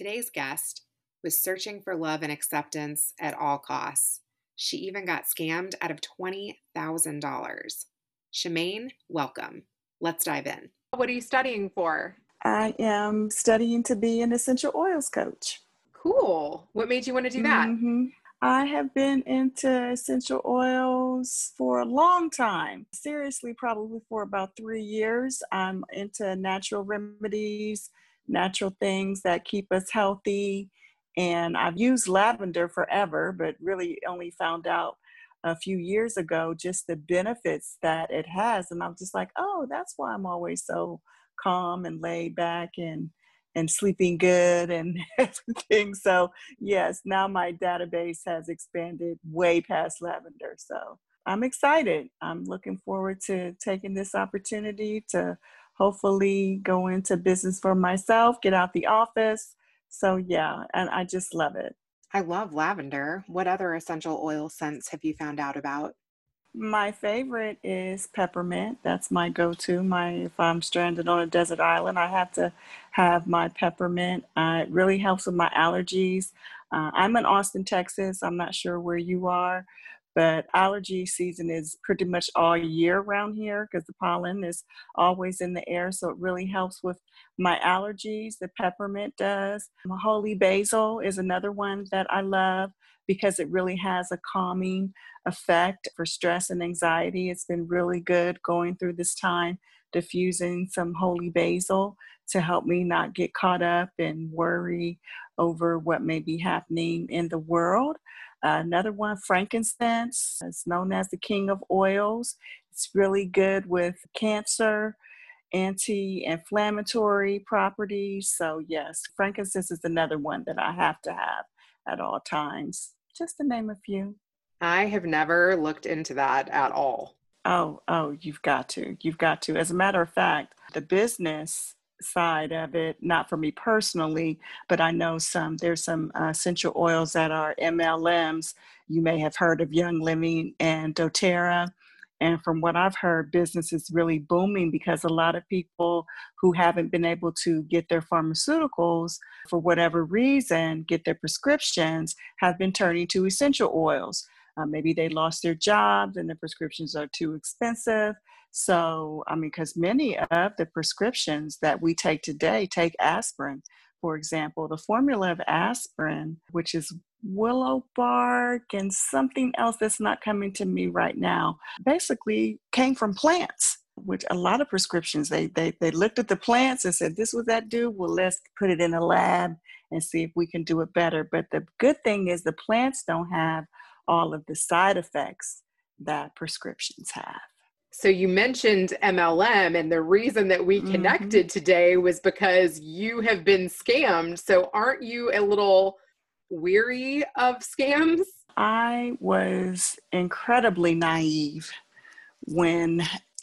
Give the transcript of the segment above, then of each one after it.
Today's guest was searching for love and acceptance at all costs. She even got scammed out of $20,000. Shemaine, welcome. Let's dive in. What are you studying for? I am studying to be an essential oils coach. Cool. What made you want to do that? Mhm. I have been into essential oils for a long time. Seriously, probably for about three years. I'm into natural remedies, natural things that keep us healthy. And I've used lavender forever, but really only found out a few years ago just the benefits that it has. And I'm just like, oh, that's why I'm always so calm and laid back and and sleeping good and everything. So yes, now my database has expanded way past lavender. So I'm excited. I'm looking forward to taking this opportunity to hopefully go into business for myself, get out the office. So yeah, and I just love it. I love lavender. What other essential oil scents have you found out about? My favorite is peppermint. That's my go-to. My if I'm stranded on a desert island, I have to have my peppermint. Uh, it really helps with my allergies. Uh, I'm in Austin, Texas. I'm not sure where you are, but allergy season is pretty much all year around here because the pollen is always in the air. So it really helps with my allergies. The peppermint does. Holy basil is another one that I love because it really has a calming effect for stress and anxiety. It's been really good going through this time, diffusing some holy basil to help me not get caught up and worry over what may be happening in the world. Another one, frankincense, is known as the king of oils. It's really good with cancer, anti inflammatory properties. So, yes, frankincense is another one that I have to have at all times, just to name a few. I have never looked into that at all. Oh, oh, you've got to. You've got to. As a matter of fact, the business side of it, not for me personally, but I know some, there's some uh, essential oils that are MLMs. You may have heard of Young Living and doTERRA. And from what I've heard, business is really booming because a lot of people who haven't been able to get their pharmaceuticals for whatever reason, get their prescriptions, have been turning to essential oils. Uh, maybe they lost their jobs and the prescriptions are too expensive. So, I mean, because many of the prescriptions that we take today take aspirin. For example, the formula of aspirin, which is willow bark and something else that's not coming to me right now, basically came from plants. Which a lot of prescriptions they they they looked at the plants and said this was that do well let's put it in a lab and see if we can do it better. But the good thing is the plants don't have all of the side effects that prescriptions have. So you mentioned MLM, and the reason that we Mhm. connected today was because you have been scammed. So aren't you a little weary of scams? I was incredibly naive when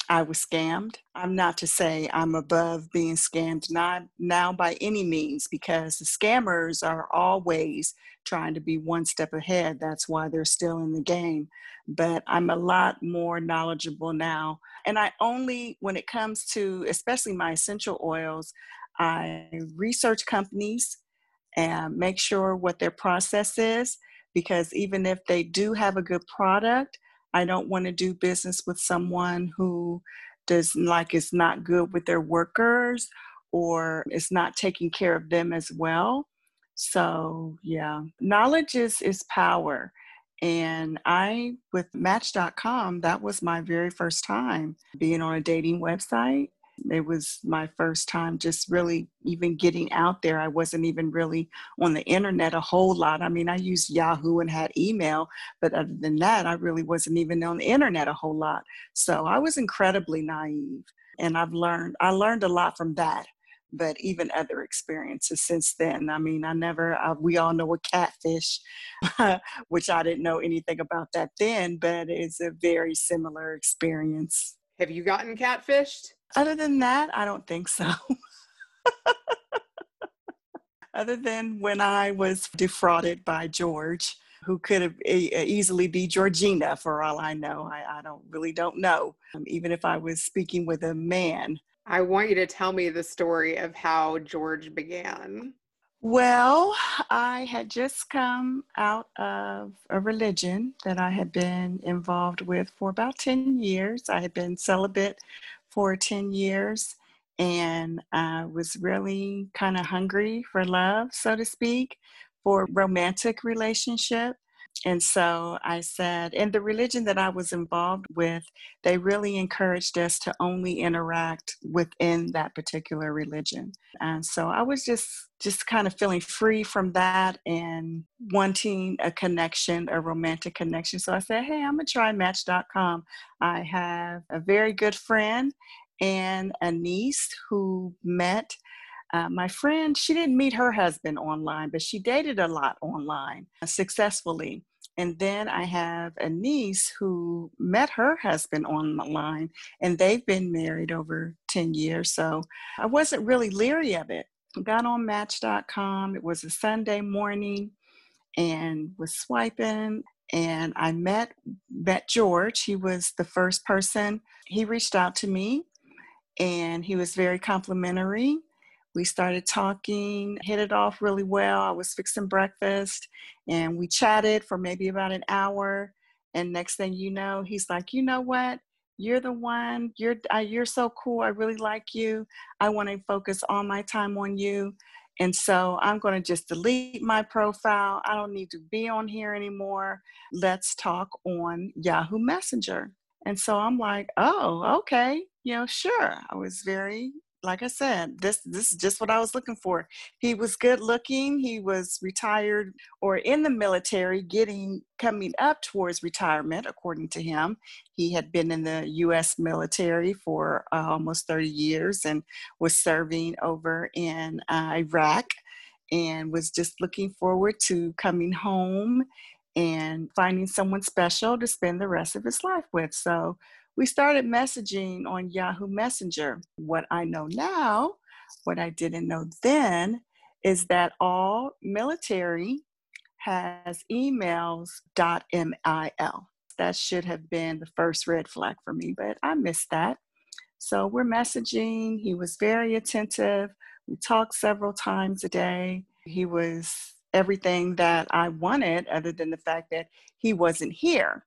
I was scammed. I'm not to say I'm above being scammed not now by any means because the scammers are always trying to be one step ahead. That's why they're still in the game. But I'm a lot more knowledgeable now. And I only, when it comes to especially my essential oils, I research companies and make sure what their process is because even if they do have a good product, I don't want to do business with someone who does like is not good with their workers or is not taking care of them as well. So yeah, knowledge is is power. And I with match.com, that was my very first time being on a dating website. It was my first time just really even getting out there. I wasn't even really on the internet a whole lot. I mean, I used Yahoo and had email, but other than that, I really wasn't even on the internet a whole lot. So I was incredibly naive. And I've learned, I learned a lot from that. but even other experiences since then. I mean, I never, I, we all know a catfish, which I didn't know anything about that then, but it's a very similar experience. Have you gotten catfished? Other than that, I don't think so. Other than when I was defrauded by George, who could have easily be Georgina for all I know. I, I don't really don't know. Um, even if I was speaking with a man, I want you to tell me the story of how George began. Well, I had just come out of a religion that I had been involved with for about 10 years. I had been celibate for 10 years and I was really kind of hungry for love, so to speak, for romantic relationship. And so I said, in the religion that I was involved with, they really encouraged us to only interact within that particular religion. And so I was just just kind of feeling free from that and wanting a connection, a romantic connection. So I said, hey, I'm gonna try Match.com. I have a very good friend and a niece who met uh, my friend, she didn't meet her husband online, but she dated a lot online uh, successfully. And then I have a niece who met her husband online, and they've been married over 10 years. So I wasn't really leery of it. Got on Match.com. It was a Sunday morning and was swiping and I met met George. He was the first person. He reached out to me and he was very complimentary we started talking, hit it off really well. I was fixing breakfast and we chatted for maybe about an hour. And next thing you know, he's like, you know what? You're the one. You're uh, you're so cool. I really like you. I want to focus all my time on you. And so I'm going to just delete my profile. I don't need to be on here anymore. Let's talk on Yahoo Messenger. And so I'm like, oh, okay, you know, sure. I was very like I said, this this is just what I was looking for. He was good looking. He was retired or in the military, getting coming up towards retirement, according to him. He had been in the U.S. military for uh, almost 30 years and was serving over in uh, Iraq, and was just looking forward to coming home and finding someone special to spend the rest of his life with. So we started messaging on Yahoo Messenger. What I know now, what I didn't know then, is that all military has emails.mil. That should have been the first red flag for me, but I missed that. So we're messaging. He was very attentive. We talked several times a day. He was everything that I wanted, other than the fact that he wasn't here.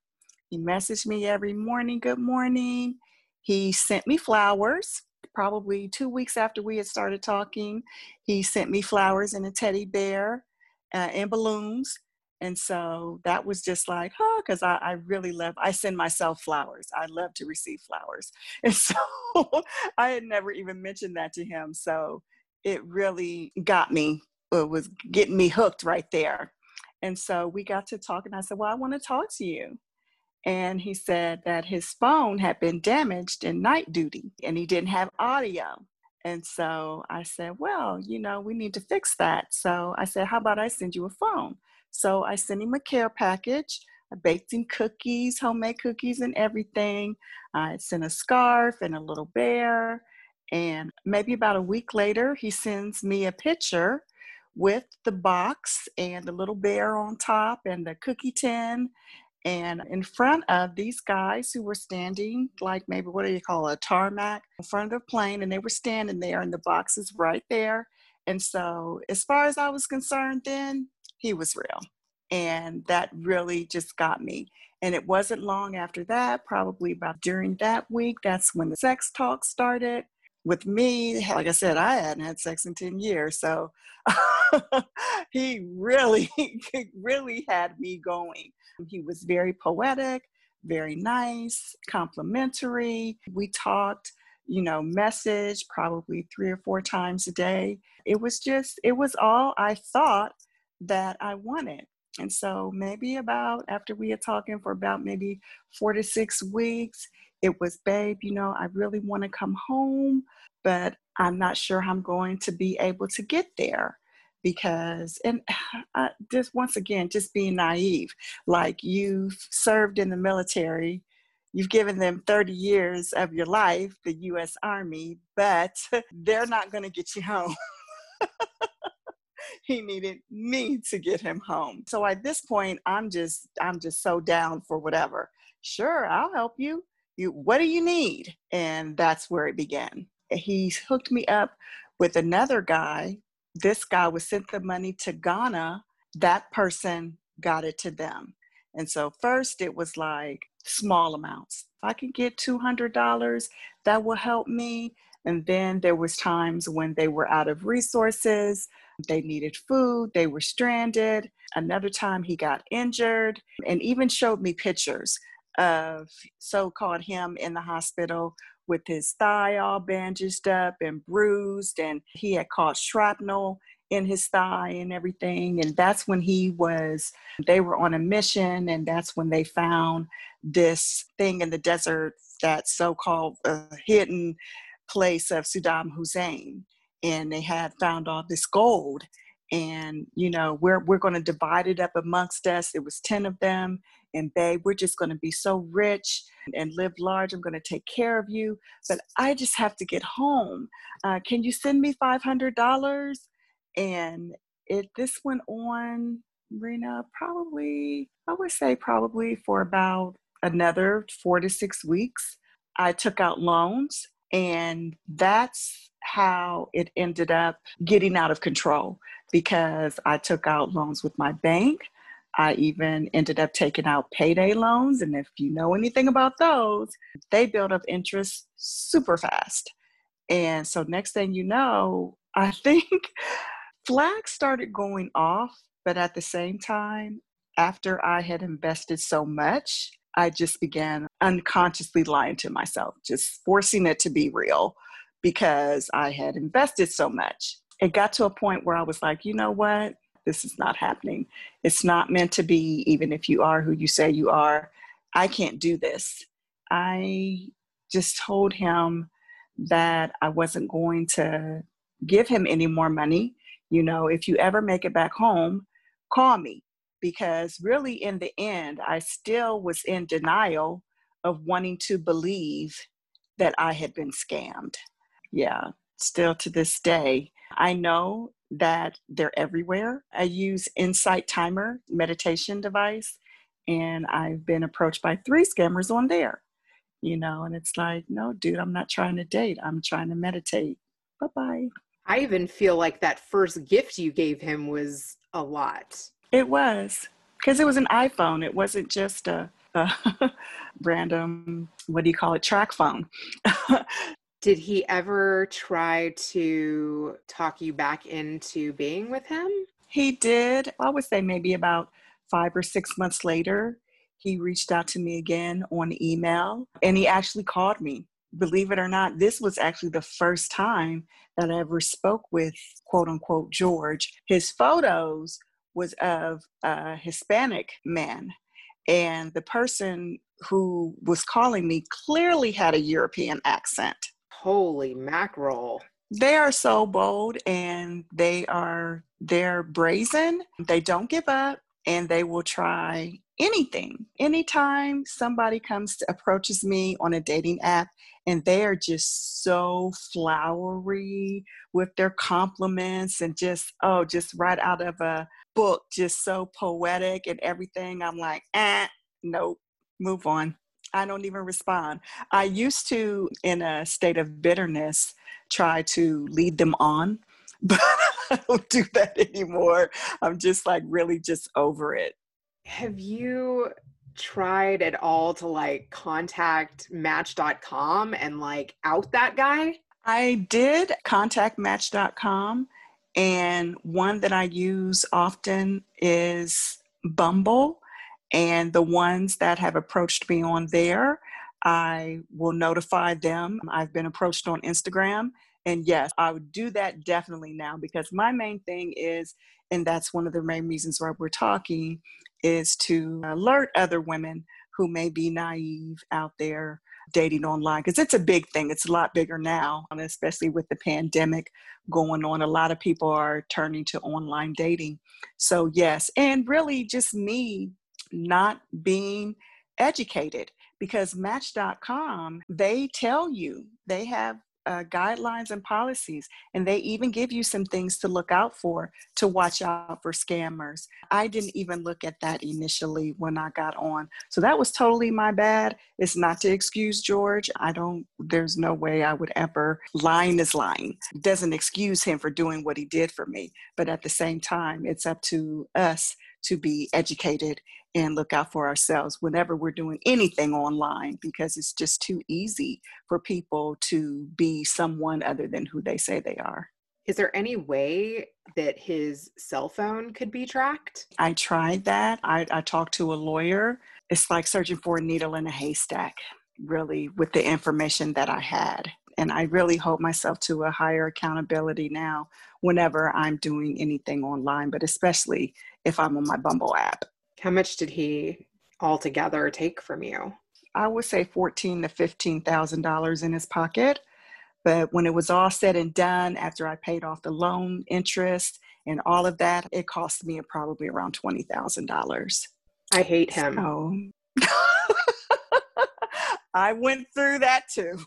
He messaged me every morning, good morning. He sent me flowers. Probably two weeks after we had started talking, he sent me flowers and a teddy bear uh, and balloons. And so that was just like, huh, because I, I really love, I send myself flowers. I love to receive flowers. And so I had never even mentioned that to him. So it really got me, it was getting me hooked right there. And so we got to talk, and I said, Well, I want to talk to you and he said that his phone had been damaged in night duty and he didn't have audio. And so I said, Well, you know, we need to fix that. So I said, How about I send you a phone? So I sent him a care package. I baked him cookies, homemade cookies, and everything. I sent a scarf and a little bear. And maybe about a week later, he sends me a picture with the box and the little bear on top and the cookie tin and in front of these guys who were standing, like maybe what do you call a tarmac in front of the plane, and they were standing there, and the box is right there. And so, as far as I was concerned, then he was real. And that really just got me. And it wasn't long after that, probably about during that week, that's when the sex talk started. With me, like I said, I hadn't had sex in 10 years. So he really, really had me going. He was very poetic, very nice, complimentary. We talked, you know, message probably three or four times a day. It was just, it was all I thought that I wanted. And so maybe about after we had talking for about maybe four to six weeks, it was, babe, you know, I really want to come home, but I'm not sure I'm going to be able to get there. Because and uh, just once again just being naive like you've served in the military you've given them 30 years of your life the US army but they're not going to get you home. He needed me to get him home. So at this point i'm just i'm just so down for whatever. Sure i'll help you you what do you need and that's where it began he hooked me up with another guy this guy was sent the money to Ghana, that person got it to them. And so first it was like small amounts. If I can get $200, that will help me. And then there was times when they were out of resources, they needed food, they were stranded. Another time he got injured and even showed me pictures of so-called him in the hospital with his thigh all bandaged up and bruised, and he had caught shrapnel in his thigh and everything. And that's when he was, they were on a mission, and that's when they found this thing in the desert, that so called uh, hidden place of Saddam Hussein. And they had found all this gold. And, you know, we're, we're going to divide it up amongst us. It was 10 of them and babe, we're just going to be so rich and live large. I'm going to take care of you, but I just have to get home. Uh, can you send me $500? And it this went on, Rena, probably, I would say probably for about another four to six weeks. I took out loans, and that's how it ended up getting out of control because I took out loans with my bank. I even ended up taking out payday loans. And if you know anything about those, they build up interest super fast. And so, next thing you know, I think flags started going off. But at the same time, after I had invested so much, I just began unconsciously lying to myself, just forcing it to be real because I had invested so much. It got to a point where I was like, you know what? This is not happening. It's not meant to be, even if you are who you say you are. I can't do this. I just told him that I wasn't going to give him any more money. You know, if you ever make it back home, call me. Because really, in the end, I still was in denial of wanting to believe that I had been scammed. Yeah, still to this day, I know that they're everywhere. I use Insight Timer meditation device, and I've been approached by three scammers on there. You know, and it's like, no, dude, I'm not trying to date. I'm trying to meditate. Bye bye. I even feel like that first gift you gave him was a lot. It was because it was an iPhone. It wasn't just a, a random, what do you call it, TracFone. Did he ever try to talk you back into being with him? He did. I would say maybe about five or six months later, he reached out to me again on email and he actually called me. Believe it or not, this was actually the first time that I ever spoke with quote unquote George. His photos was of a Hispanic man, and the person who was calling me clearly had a European accent. Holy mackerel. They are so bold and they are they're brazen. They don't give up and they will try anything. Anytime somebody comes to approaches me on a dating app and they are just so flowery with their compliments and just oh just right out of a book just so poetic and everything i'm like eh nope move on I don't even respond. I used to, in a state of bitterness, try to lead them on, but I don't do that anymore. I'm just like really just over it. Have you tried at all to like contact match.com and like out that guy? I did contact match.com and one that I use often is Bumble and the ones that have approached me on there, I will notify them. I've been approached on Instagram. And yes, I would do that definitely now because my main thing is, and that's one of the main reasons why we're talking, is to alert other women who may be naive out there dating online because it's a big thing. It's a lot bigger now, especially with the pandemic going on. A lot of people are turning to online dating. So, yes, and really just me not being educated because Match.com, they tell you, they have uh, guidelines and policies, and they even give you some things to look out for to watch out for scammers. I didn't even look at that initially when I got on. So that was totally my bad. It's not to excuse George. I don't, there's no way I would ever, lying is lying. Doesn't excuse him for doing what he did for me. But at the same time, it's up to us to be educated and look out for ourselves whenever we're doing anything online because it's just too easy for people to be someone other than who they say they are. Is there any way that his cell phone could be tracked? I tried that. I, I talked to a lawyer. It's like searching for a needle in a haystack, really, with the information that I had. And I really hold myself to a higher accountability now whenever I'm doing anything online, but especially if I'm on my Bumble app. How much did he altogether take from you? I would say fourteen to fifteen thousand dollars in his pocket. But when it was all said and done, after I paid off the loan interest and all of that, it cost me probably around twenty thousand dollars. I hate him. So, I went through that too.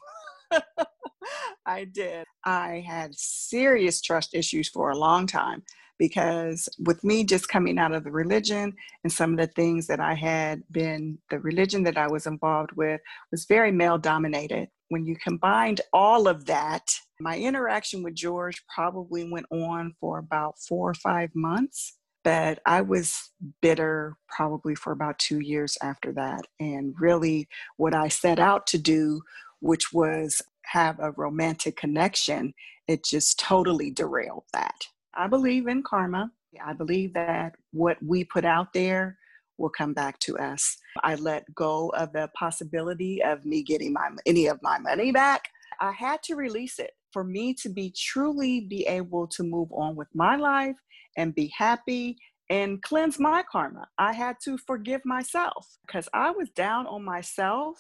I did. I had serious trust issues for a long time because with me just coming out of the religion and some of the things that I had been, the religion that I was involved with was very male dominated. When you combined all of that, my interaction with George probably went on for about four or five months. But I was bitter probably for about two years after that. And really, what I set out to do, which was have a romantic connection, it just totally derailed that. I believe in karma. I believe that what we put out there will come back to us. I let go of the possibility of me getting my any of my money back. I had to release it for me to be truly be able to move on with my life and be happy and cleanse my karma. I had to forgive myself because I was down on myself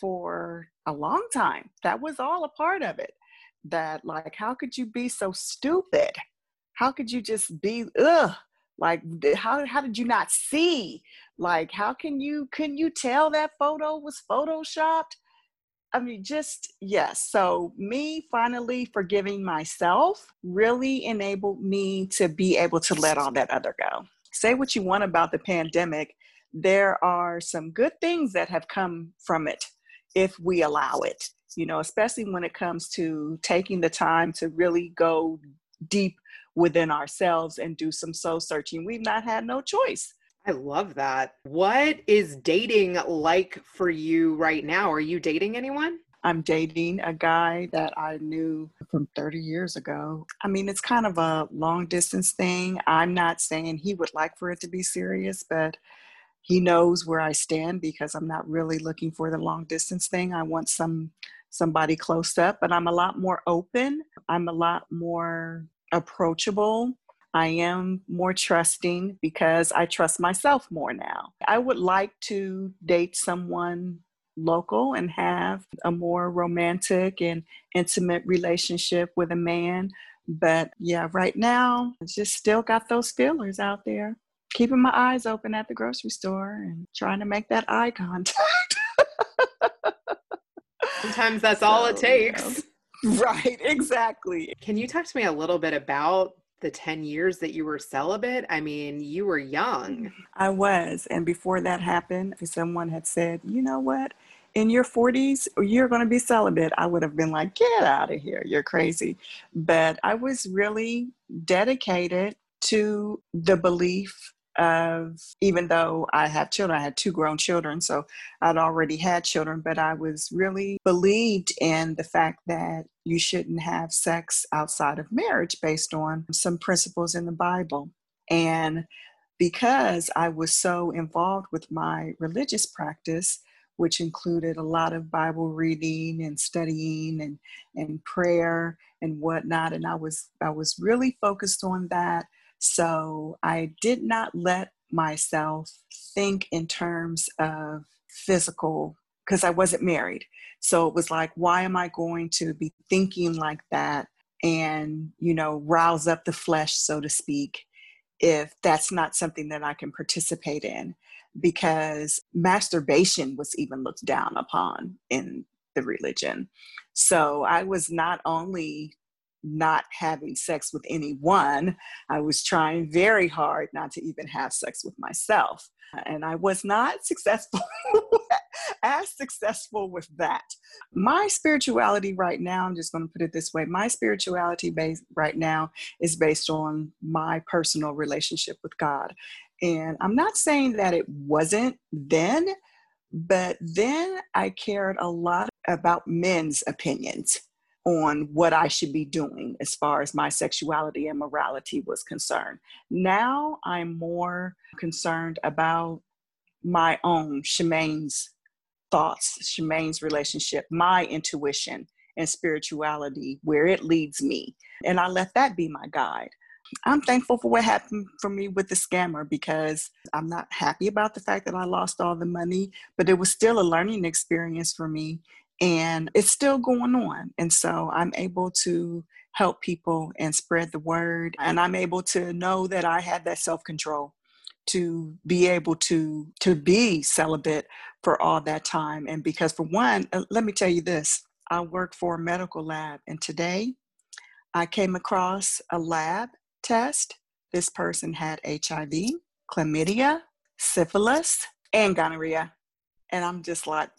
for a long time. That was all a part of it. That like how could you be so stupid? How could you just be ugh like how how did you not see? Like how can you can you tell that photo was photoshopped? I mean just yes. So me finally forgiving myself really enabled me to be able to let all that other go. Say what you want about the pandemic there are some good things that have come from it if we allow it. You know especially when it comes to taking the time to really go deep within ourselves and do some soul searching. We've not had no choice. I love that. What is dating like for you right now? Are you dating anyone? I'm dating a guy that I knew from 30 years ago. I mean, it's kind of a long distance thing. I'm not saying he would like for it to be serious, but he knows where I stand because I'm not really looking for the long distance thing. I want some somebody close up, but I'm a lot more open. I'm a lot more approachable. I am more trusting because I trust myself more now. I would like to date someone local and have a more romantic and intimate relationship with a man. But yeah, right now, I just still got those feelers out there. Keeping my eyes open at the grocery store and trying to make that eye contact. Sometimes that's so, all it takes. You know. Right, exactly. Can you talk to me a little bit about the 10 years that you were celibate? I mean, you were young. I was. And before that happened, if someone had said, you know what? In your 40s, you're going to be celibate. I would have been like, get out of here. You're crazy. But I was really dedicated to the belief of even though I have children, I had two grown children, so I'd already had children, but I was really believed in the fact that you shouldn't have sex outside of marriage based on some principles in the Bible. And because I was so involved with my religious practice, which included a lot of Bible reading and studying and, and prayer and whatnot. And I was I was really focused on that. So I did not let myself think in terms of physical because I wasn't married. So it was like, why am I going to be thinking like that and, you know, rouse up the flesh, so to speak, if that's not something that I can participate in? Because masturbation was even looked down upon in the religion. So I was not only not having sex with anyone, I was trying very hard not to even have sex with myself. And I was not successful, as successful with that. My spirituality right now, I'm just going to put it this way my spirituality base right now is based on my personal relationship with God. And I'm not saying that it wasn't then, but then I cared a lot about men's opinions on what I should be doing as far as my sexuality and morality was concerned. Now I'm more concerned about my own, Shemaine's thoughts, Shemaine's relationship, my intuition and spirituality, where it leads me. And I let that be my guide. I'm thankful for what happened for me with the scammer because I'm not happy about the fact that I lost all the money, but it was still a learning experience for me and it's still going on. And so I'm able to help people and spread the word. And I'm able to know that I have that self control to be able to to be celibate for all that time and because for one uh, let me tell you this i work for a medical lab and today i came across a lab test this person had hiv chlamydia syphilis and gonorrhea and i'm just like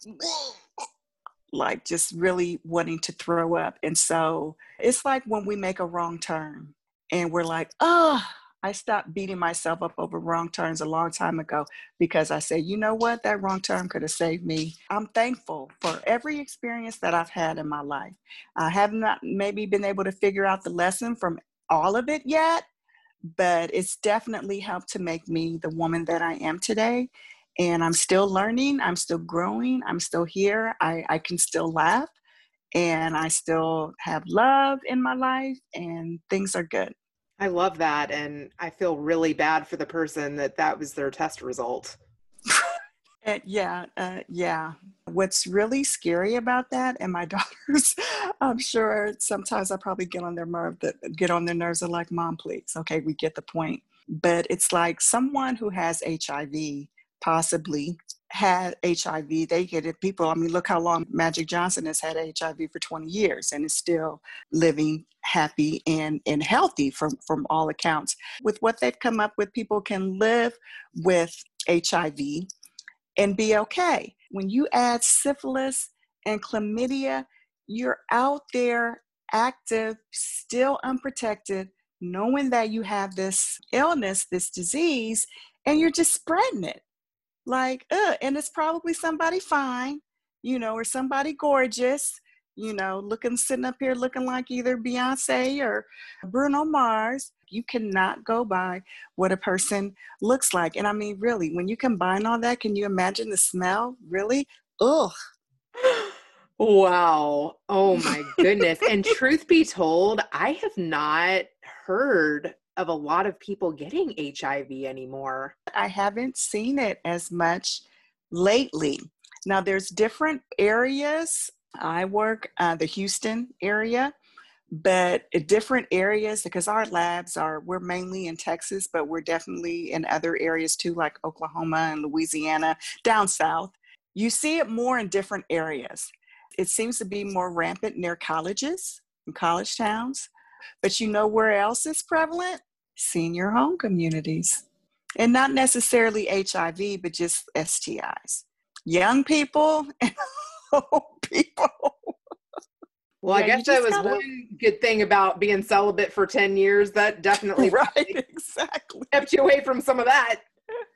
like just really wanting to throw up. And so it's like when we make a wrong turn and we're like, oh, I stopped beating myself up over wrong turns a long time ago because I say, you know what, that wrong turn could have saved me. I'm thankful for every experience that I've had in my life. I have not maybe been able to figure out the lesson from all of it yet, but it's definitely helped to make me the woman that I am today and I'm still learning, I'm still growing, I'm still here, I, I can still laugh, and I still have love in my life, and things are good. I love that. And I feel really bad for the person that that was their test result. Uh, yeah, uh, yeah. What's really scary about that, and my daughters, I'm sure sometimes I probably get on their nerve that get on their nerves. Are like, "Mom, please, okay, we get the point." But it's like someone who has HIV possibly had HIV. They get it. People, I mean, look how long Magic Johnson has had HIV for 20 years and is still living happy and, and healthy from, from all accounts. With what they've come up with, people can live with HIV and be okay. When you add syphilis and chlamydia, you're out there active, still unprotected, knowing that you have this illness, this disease, and you're just spreading it like, uh, and it's probably somebody fine, you know, or somebody gorgeous, you know, looking sitting up here looking like either Beyonce or Bruno Mars. You cannot go by what a person looks like. And I mean, really, when you combine all that, can you imagine the smell? Really? Ugh. Wow. Oh my goodness. and truth be told, I have not heard of a lot of people getting HIV anymore. I haven't seen it as much lately. Now, there's different areas. I work uh, the Houston area, but different areas because our labs are, we're mainly in Texas, but we're definitely in other areas too, like Oklahoma and Louisiana, down south. You see it more in different areas. It seems to be more rampant near colleges and college towns. But you know where else is prevalent? Senior home communities. And not necessarily HIV, but just STIs. Young people and old people. Well, yeah, I guess that was gotta... one good thing about being celibate for 10 years. That definitely right, exactly. kept you away from some of that.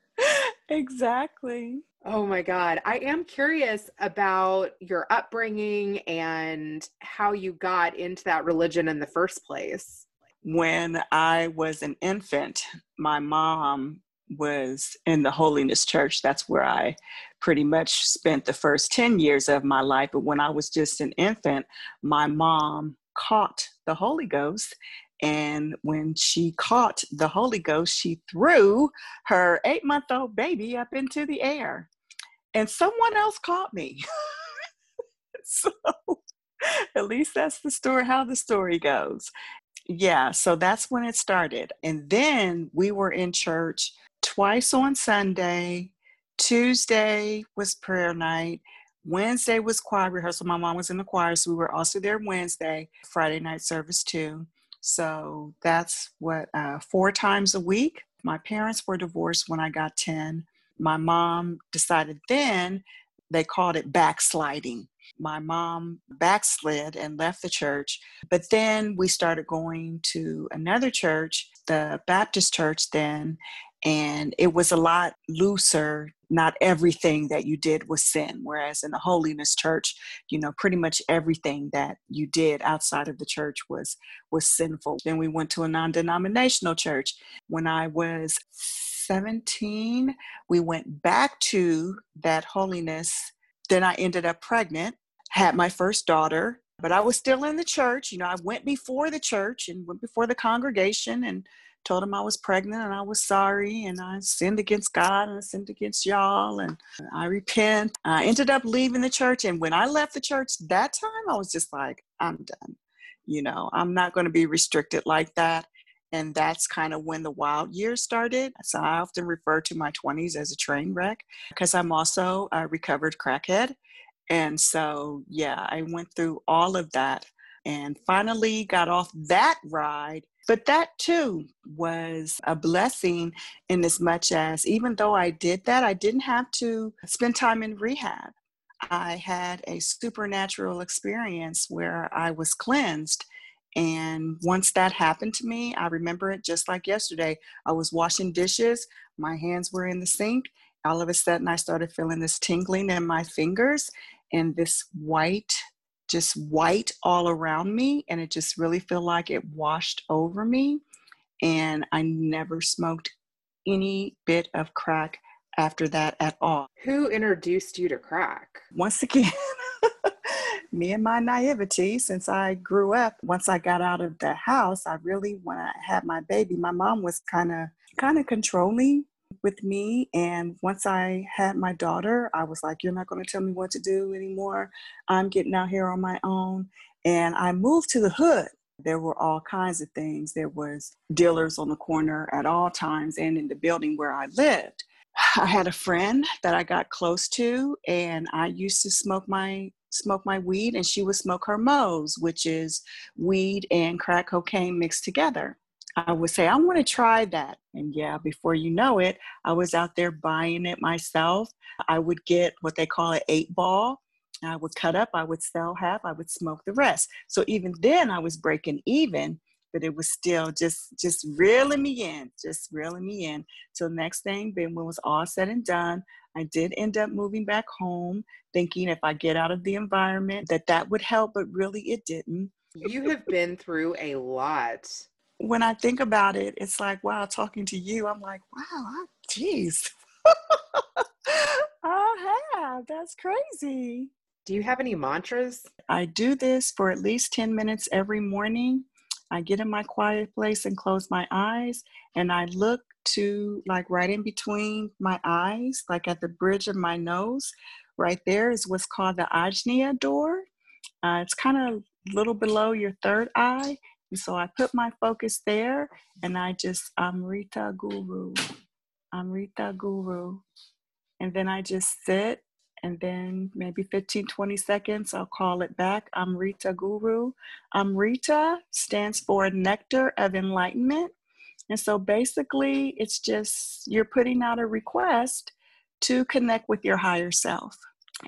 exactly. Oh my God. I am curious about your upbringing and how you got into that religion in the first place when I was an infant, my mom was in the Holiness Church. That's where I pretty much spent the first 10 years of my life. But when I was just an infant, my mom caught the Holy Ghost. And when she caught the Holy Ghost, she threw her eight month old baby up into the air. and someone else caught me. so at least that's the story, how the story goes. Yeah, so that's when it started. And then we were in church twice on Sunday. Tuesday was prayer night. Wednesday was choir rehearsal. My mom was in the choir, so we were also there Wednesday, Friday night service too. So that's what, uh, four times a week. My parents were divorced when I got 10. My mom decided then they called it backsliding. My mom backslid and left the church, but then we started going to another church, the Baptist church, then, and it was a lot looser. Not everything that you did was sin whereas in the holiness church you know pretty much everything that you did outside of the church was was sinful. Then we went to a non-denominational church. When i was 17 we went back to that holiness then i ended up pregnant had my first daughter but i was still in the church you know i went before the church and went before the congregation and told them I was pregnant and I was sorry and I sinned against God and I sinned against y'all and I repent. I ended up leaving the church. And when I left the church that time, I was just like, I'm done. You know, I'm not going to be restricted like that. And that's kind of when the wild years started. So I often refer to my 20s as a train wreck because I'm also a recovered crackhead. And so, yeah, I went through all of that and finally got off that ride but that too was a blessing in as much as even though I did that, I didn't have to spend time in rehab. I had a supernatural experience where I was cleansed. And once that happened to me, I remember it just like yesterday. I was washing dishes, my hands were in the sink. All of a sudden, I started feeling this tingling in my fingers and this white just white all around me and it just really felt like it washed over me and i never smoked any bit of crack after that at all who introduced you to crack once again me and my naivety since i grew up once i got out of the house i really when i had my baby my mom was kind of kind of controlling with me. And once I had my daughter, I was like, You're not going to tell me what to do anymore. I'm getting out here on my own. And I moved to the hood. There were all kinds of things. There was dealers on the corner at all times and in the building where I lived. I had a friend that I got close to and I used to smoke my smoke my weed and she would smoke her Mo's, which is weed and crack cocaine mixed together. I would say, I want to try that. And yeah, before you know it, I was out there buying it myself. I would get what they call an eight ball. I would cut up, I would sell half, I would smoke the rest. So even then I was breaking even, but it was still just just reeling me in, just reeling me in. So next thing, then when it was all said and done, I did end up moving back home, thinking if I get out of the environment that that would help, but really it didn't. You have been through a lot when I think about it, it's like, wow, talking to you, I'm like, wow, Jeez. I have. That's crazy. Do you have any mantras? I do this for at least 10 minutes every morning. I get in my quiet place and close my eyes, and I look to like right in between my eyes, like at the bridge of my nose. Right there is what's called the Ajna door. Uh, it's kind of a little below your third eye, and so I put my focus there and I just, Amrita Guru, Amrita Guru. And then I just sit and then maybe 15, 20 seconds, I'll call it back, Amrita Guru. Um, Amrita stands for Nectar of Enlightenment. And so basically, it's just you're putting out a request to connect with your higher self.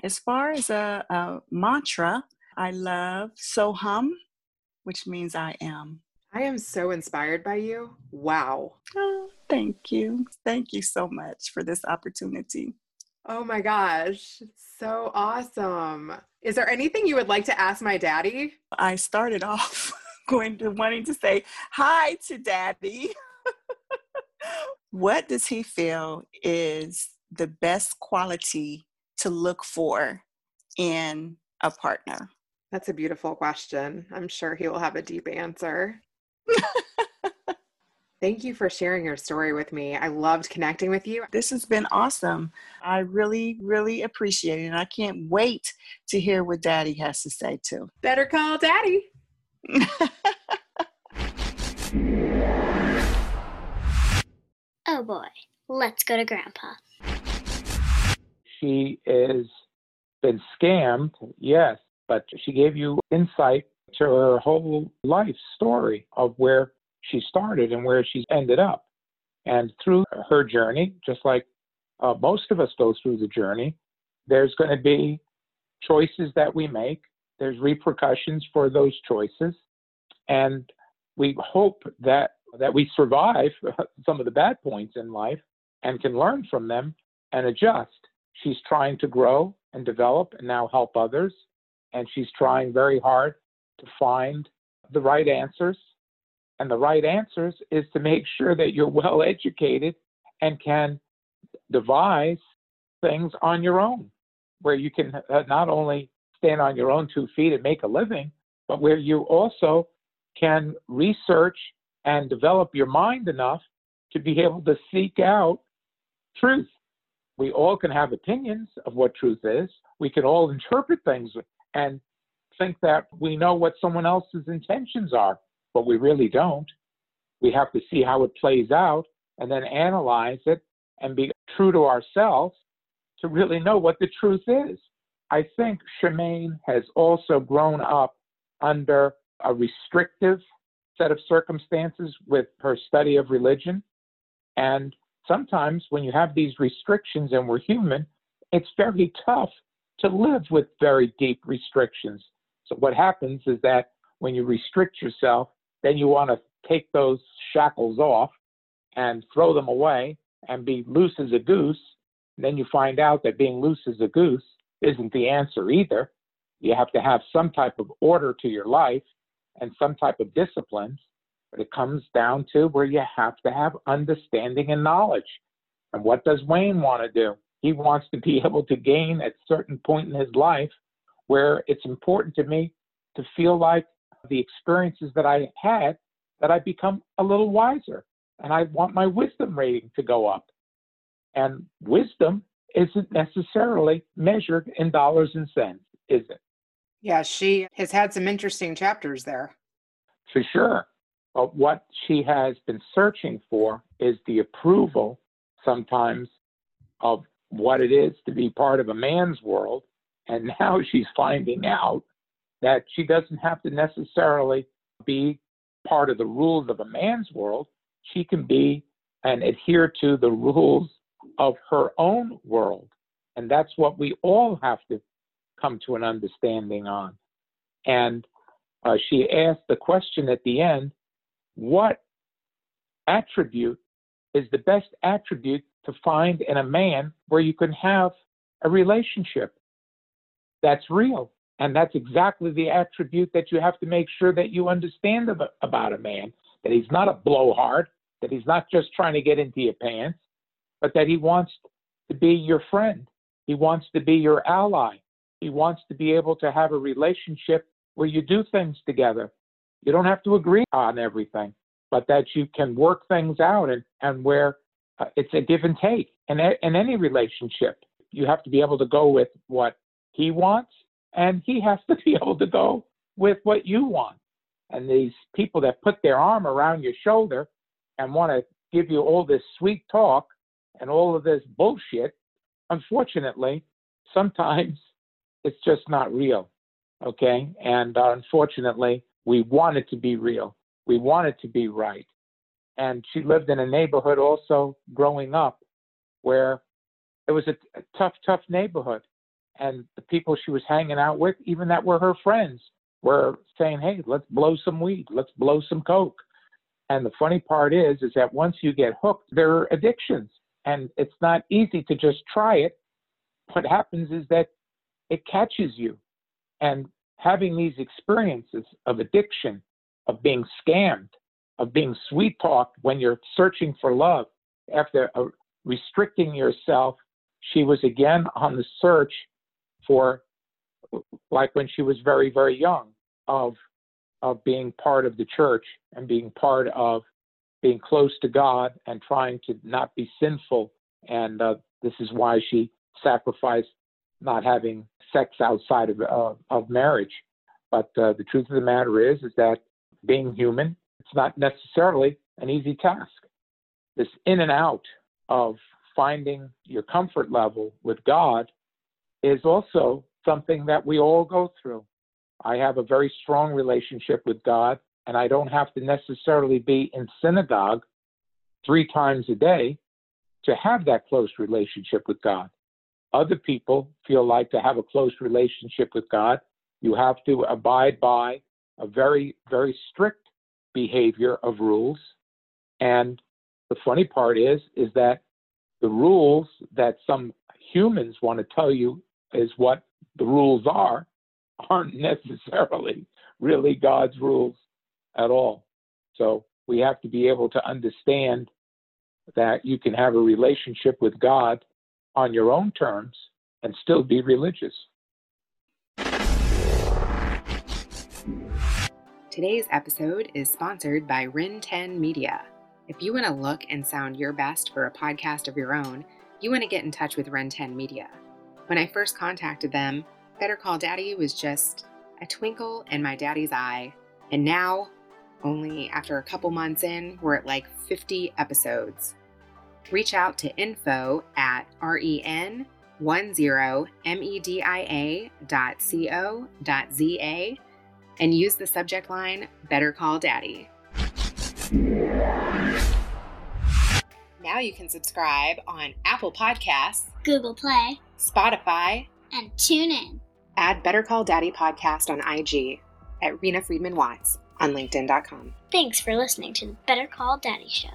As far as a, a mantra, I love Soham which means I am. I am so inspired by you. Wow. Oh, thank you. Thank you so much for this opportunity. Oh my gosh. So awesome. Is there anything you would like to ask my daddy? I started off going to wanting to say hi to daddy. what does he feel is the best quality to look for in a partner? That's a beautiful question. I'm sure he will have a deep answer. Thank you for sharing your story with me. I loved connecting with you. This has been awesome. I really, really appreciate it. And I can't wait to hear what Daddy has to say too. Better call Daddy. oh boy, let's go to Grandpa. She is been scammed, yes, but she gave you insight to her whole life story of where she started and where she's ended up. And through her journey, just like uh, most of us go through the journey, there's going to be choices that we make. There's repercussions for those choices, and we hope that that we survive some of the bad points in life and can learn from them and adjust. She's trying to grow and develop and now help others, and she's trying very hard to find the right answers and the right answers is to make sure that you're well educated and can devise things on your own, where you can uh, not only stand on your own two feet and make a living, but where you also can research and develop your mind enough to be able to seek out truth. We all can have opinions of what truth is. We can all interpret things and think that we know what someone else's intentions are but we really don't. We have to see how it plays out and then analyze it and be true to ourselves to really know what the truth is. I think Shemaine has also grown up under a restrictive set of circumstances with her study of religion. And sometimes when you have these restrictions and we're human, it's very tough to live with very deep restrictions. So what happens is that when you restrict yourself, then you want to take those shackles off and throw them away and be loose as a goose. And then you find out that being loose as a goose isn't the answer either. You have to have some type of order to your life and some type of disciplines. But it comes down to where you have to have understanding and knowledge. And what does Wayne want to do? He wants to be able to gain at certain point in his life where it's important to me to feel like the experiences that I had that I become a little wiser and I want my wisdom rating to go up. And wisdom isn't necessarily measured in dollars and cents, is it? Yeah, she has had some interesting chapters there. For sure. But what she has been searching for is the approval sometimes of what it is to be part of a man's world. And now she's finding out that she doesn't have to necessarily be part of the rules of a man's world. She can be and adhere to the rules of her own world. And that's what we all have to come to an understanding on. And uh, she asked the question at the end what attribute is the best attribute to find in a man where you can have a relationship that's real? And that's exactly the attribute that you have to make sure that you understand about a man that he's not a blowhard, that he's not just trying to get into your pants, but that he wants to be your friend. He wants to be your ally. He wants to be able to have a relationship where you do things together. You don't have to agree on everything, but that you can work things out and, and where uh, it's a give and take. And in any relationship, you have to be able to go with what he wants and he has to be able to go with what you want. And these people that put their arm around your shoulder and want to give you all this sweet talk and all of this bullshit, unfortunately, sometimes it's just not real. Okay. And uh, unfortunately, we want it to be real. We want it to be right. And she lived in a neighborhood also growing up where it was a, a tough, tough neighborhood and the people she was hanging out with, even that were her friends, were saying, "Hey, let's blow some weed, let's blow some coke." And the funny part is, is that once you get hooked, there are addictions, and it's not easy to just try it. What happens is that it catches you, and having these experiences of addiction, of being scammed, of being sweet talked when you're searching for love, after uh, restricting yourself, she was again on the search for like when she was very very young of of being part of the church and being part of being close to God and trying to not be sinful. And uh, this is why she sacrificed not having sex outside of, uh, of marriage. But uh, the truth of the matter is, is that being human, it's not necessarily an easy task. This in and out of finding your comfort level with God is also something that we all go through. I have a very strong relationship with God, and I don't have to necessarily be in synagogue three times a day to have that close relationship with God. Other people feel like to have a close relationship with God, you have to abide by a very, very strict behavior of rules. And the funny part is, is that the rules that some humans want to tell you is what the rules are aren't necessarily really God's rules at all. So we have to be able to understand that you can have a relationship with God on your own terms and still be religious. Today's episode is sponsored by Ren 10 Media. If you want to look and sound your best for a podcast of your own, you want to get in touch with Ren 10 Media. When I first contacted them, Better Call Daddy was just a twinkle in my daddy's eye. And now, only after a couple months in, we're at like 50 episodes. Reach out to info at ren10media.co.za and use the subject line Better Call Daddy. Now you can subscribe on Apple Podcasts, Google Play, Spotify, and tune in. Add Better Call Daddy podcast on IG at Rena Friedman Watts on LinkedIn.com. Thanks for listening to the Better Call Daddy Show.